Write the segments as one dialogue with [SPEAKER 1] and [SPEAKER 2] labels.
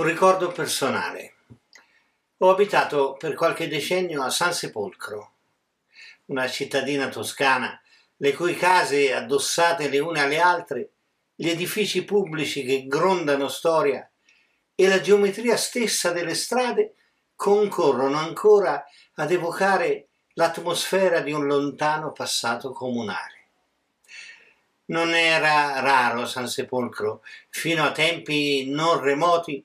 [SPEAKER 1] Un ricordo personale. Ho abitato per qualche decennio a San Sepolcro, una cittadina toscana le cui case addossate le une alle altre, gli edifici pubblici che grondano storia e la geometria stessa delle strade concorrono ancora ad evocare l'atmosfera di un lontano passato comunale. Non era raro San Sepolcro, fino a tempi non remoti,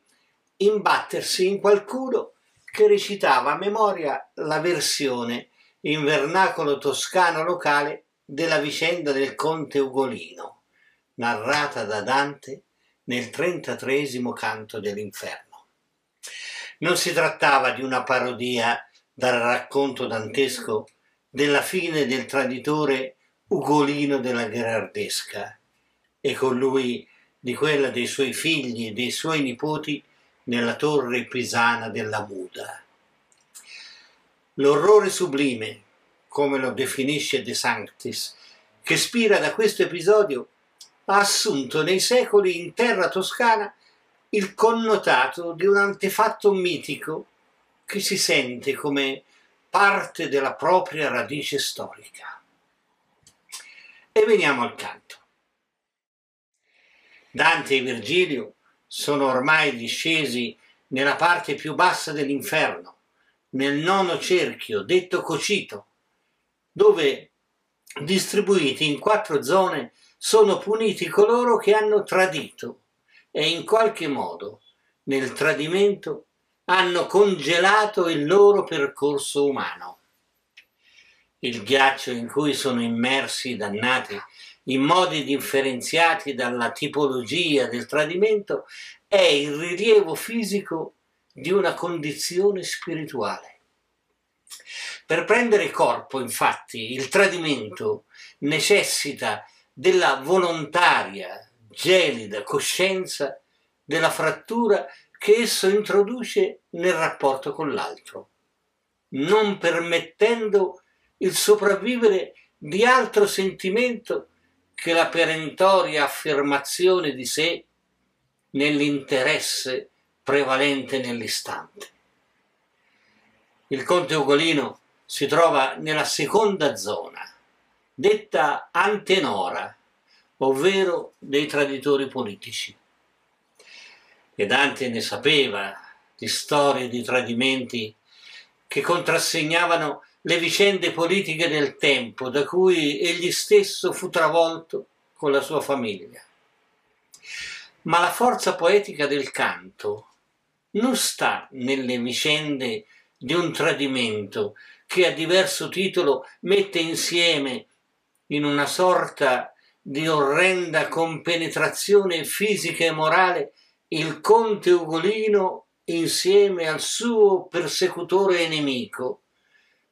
[SPEAKER 1] imbattersi in qualcuno che recitava a memoria la versione in vernacolo toscano locale della vicenda del conte Ugolino, narrata da Dante nel trentatreesimo canto dell'inferno. Non si trattava di una parodia dal racconto dantesco della fine del traditore Ugolino della Gherardesca e con lui di quella dei suoi figli e dei suoi nipoti nella torre pisana della Muda. L'orrore sublime, come lo definisce De Sanctis, che spira da questo episodio, ha assunto nei secoli in terra toscana il connotato di un antefatto mitico che si sente come parte della propria radice storica. E veniamo al canto. Dante e Virgilio sono ormai discesi nella parte più bassa dell'inferno, nel nono cerchio, detto Cocito, dove, distribuiti in quattro zone, sono puniti coloro che hanno tradito e in qualche modo, nel tradimento, hanno congelato il loro percorso umano. Il ghiaccio in cui sono immersi i dannati in modi differenziati dalla tipologia del tradimento è il rilievo fisico di una condizione spirituale. Per prendere corpo, infatti, il tradimento necessita della volontaria, gelida coscienza della frattura che esso introduce nel rapporto con l'altro, non permettendo il sopravvivere di altro sentimento che la perentoria affermazione di sé nell'interesse prevalente nell'istante. Il conte Ugolino si trova nella seconda zona, detta antenora, ovvero dei traditori politici. E Dante ne sapeva di storie di tradimenti che contrassegnavano le vicende politiche del tempo da cui egli stesso fu travolto con la sua famiglia. Ma la forza poetica del canto non sta nelle vicende di un tradimento che a diverso titolo mette insieme in una sorta di orrenda compenetrazione fisica e morale il conte Ugolino insieme al suo persecutore e nemico,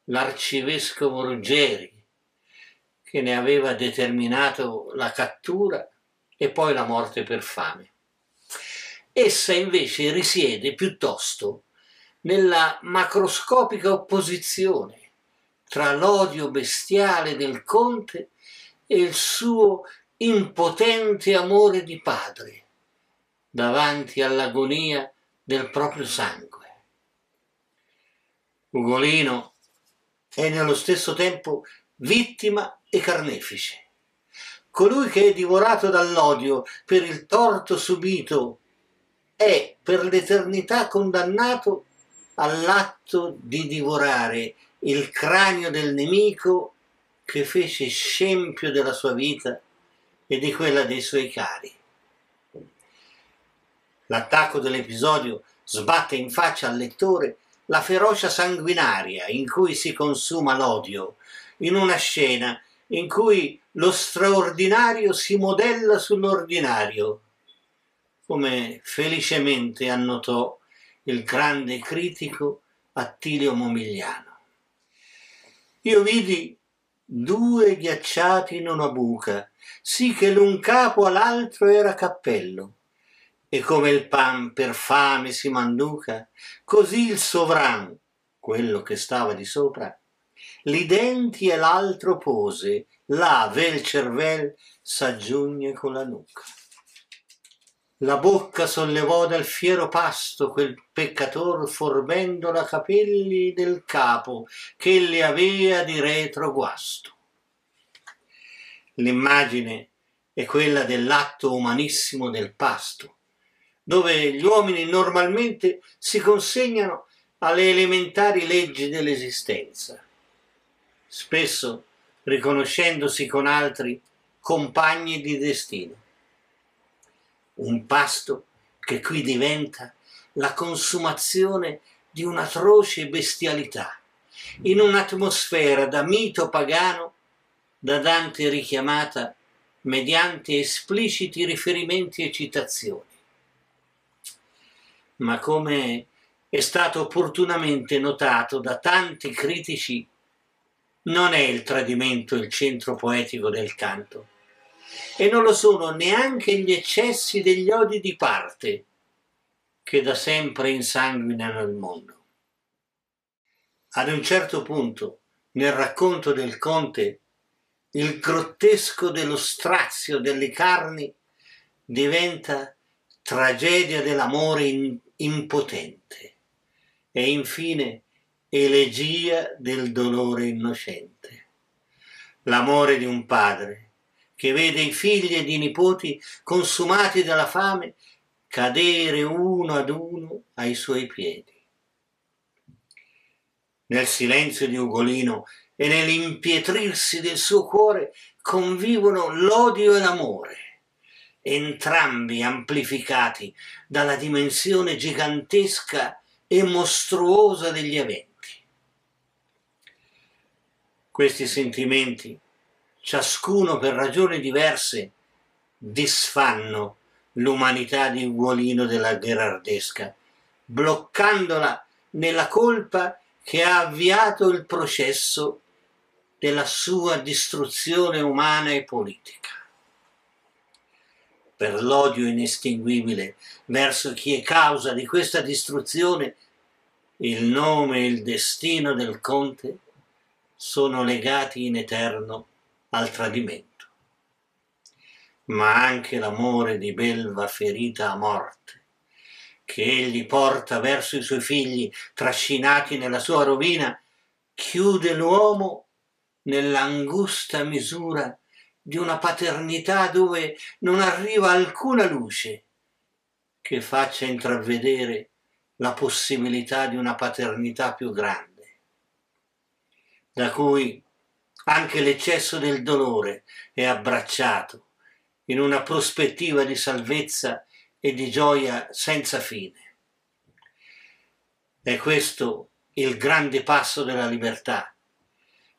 [SPEAKER 1] l'arcivescovo Ruggeri, che ne aveva determinato la cattura e poi la morte per fame. Essa invece risiede piuttosto nella macroscopica opposizione tra l'odio bestiale del conte e il suo impotente amore di padre davanti all'agonia del proprio sangue. Ugolino è nello stesso tempo vittima e carnefice. Colui che è divorato dall'odio per il torto subito è per l'eternità condannato all'atto di divorare il cranio del nemico che fece scempio della sua vita e di quella dei suoi cari. L'attacco dell'episodio sbatte in faccia al lettore la ferocia sanguinaria in cui si consuma l'odio, in una scena in cui lo straordinario si modella sull'ordinario, come felicemente annotò il grande critico Attilio Momigliano. Io vidi due ghiacciati in una buca, sì che l'un capo all'altro era cappello, e come il pan per fame si manduca, così il sovran, quello che stava di sopra, li denti e l'altro pose, là vel cervel s'aggiugne con la nuca. la bocca sollevò dal fiero pasto quel peccator forbendo la capelli del capo che le avea di retro guasto. L'immagine è quella dell'atto umanissimo del pasto, dove gli uomini normalmente si consegnano alle elementari leggi dell'esistenza, spesso riconoscendosi con altri compagni di destino un pasto che qui diventa la consumazione di un'atroce bestialità, in un'atmosfera da mito pagano, da Dante richiamata mediante espliciti riferimenti e citazioni. Ma come è stato opportunamente notato da tanti critici, non è il tradimento il centro poetico del canto, e non lo sono neanche gli eccessi degli odi di parte che da sempre insanguinano il mondo. Ad un certo punto, nel racconto del conte, il grottesco dello strazio delle carni diventa tragedia dell'amore in, impotente e infine elegia del dolore innocente. L'amore di un padre che vede i figli ed i nipoti consumati dalla fame cadere uno ad uno ai suoi piedi. Nel silenzio di Ugolino e nell'impietrirsi del suo cuore convivono l'odio e l'amore, entrambi amplificati dalla dimensione gigantesca e mostruosa degli eventi. Questi sentimenti ciascuno per ragioni diverse, disfanno l'umanità di Ugolino della Gherardesca, bloccandola nella colpa che ha avviato il processo della sua distruzione umana e politica. Per l'odio inestinguibile verso chi è causa di questa distruzione, il nome e il destino del conte sono legati in eterno al tradimento, ma anche l'amore di belva ferita a morte, che egli porta verso i suoi figli trascinati nella sua rovina, chiude l'uomo nell'angusta misura di una paternità dove non arriva alcuna luce che faccia intravedere la possibilità di una paternità più grande, da cui anche l'eccesso del dolore è abbracciato in una prospettiva di salvezza e di gioia senza fine. È questo il grande passo della libertà,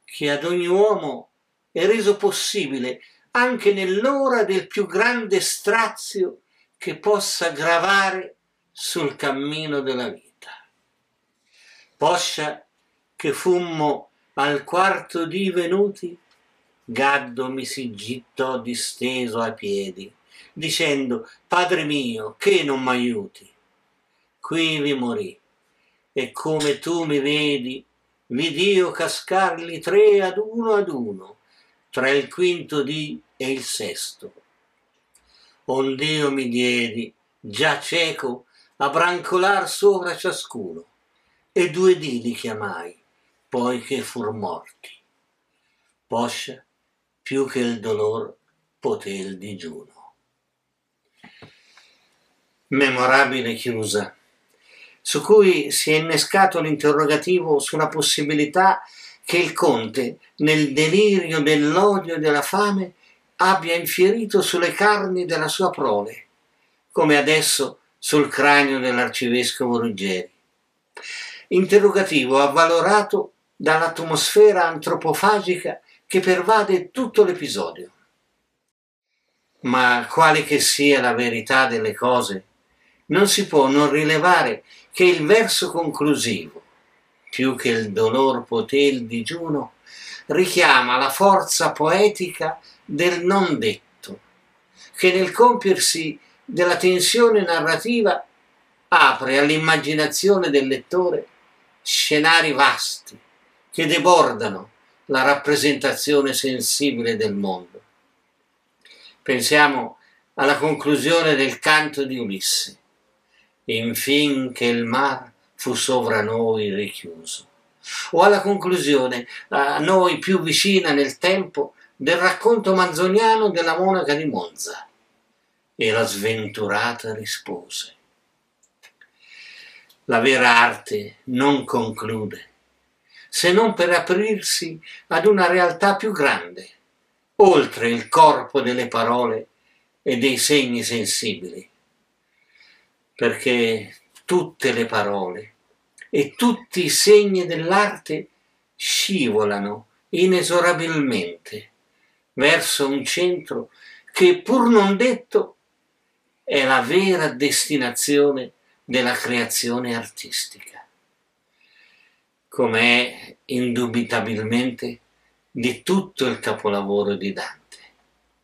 [SPEAKER 1] che ad ogni uomo è reso possibile anche nell'ora del più grande strazio che possa gravare sul cammino della vita. Poscia che fummo al quarto dì venuti, Gaddo mi si gittò disteso ai piedi, dicendo, Padre mio, che non m'aiuti? Qui vi morì, e come tu mi vedi, vidio cascarli tre ad uno ad uno, tra il quinto dì e il sesto. Ond'io mi diedi, già cieco, a brancolar sopra ciascuno, e due dì li chiamai, poiché fur morti. Poscia più che il dolor poté il digiuno. Memorabile chiusa, su cui si è innescato l'interrogativo sulla possibilità che il conte, nel delirio dell'odio e della fame, abbia infierito sulle carni della sua prole, come adesso sul cranio dell'arcivescovo Ruggeri. Interrogativo avvalorato dall'atmosfera antropofagica che pervade tutto l'episodio. Ma quale che sia la verità delle cose, non si può non rilevare che il verso conclusivo, più che il dolor poté il digiuno, richiama la forza poetica del non detto, che nel compiersi della tensione narrativa apre all'immaginazione del lettore scenari vasti, che debordano la rappresentazione sensibile del mondo. Pensiamo alla conclusione del canto di Ulisse, infin che il mar fu sovra noi richiuso, o alla conclusione, a noi più vicina nel tempo, del racconto manzoniano della monaca di Monza. E la sventurata rispose. La vera arte non conclude, se non per aprirsi ad una realtà più grande, oltre il corpo delle parole e dei segni sensibili, perché tutte le parole e tutti i segni dell'arte scivolano inesorabilmente verso un centro che, pur non detto, è la vera destinazione della creazione artistica, come è indubitabilmente di tutto il capolavoro di Dante.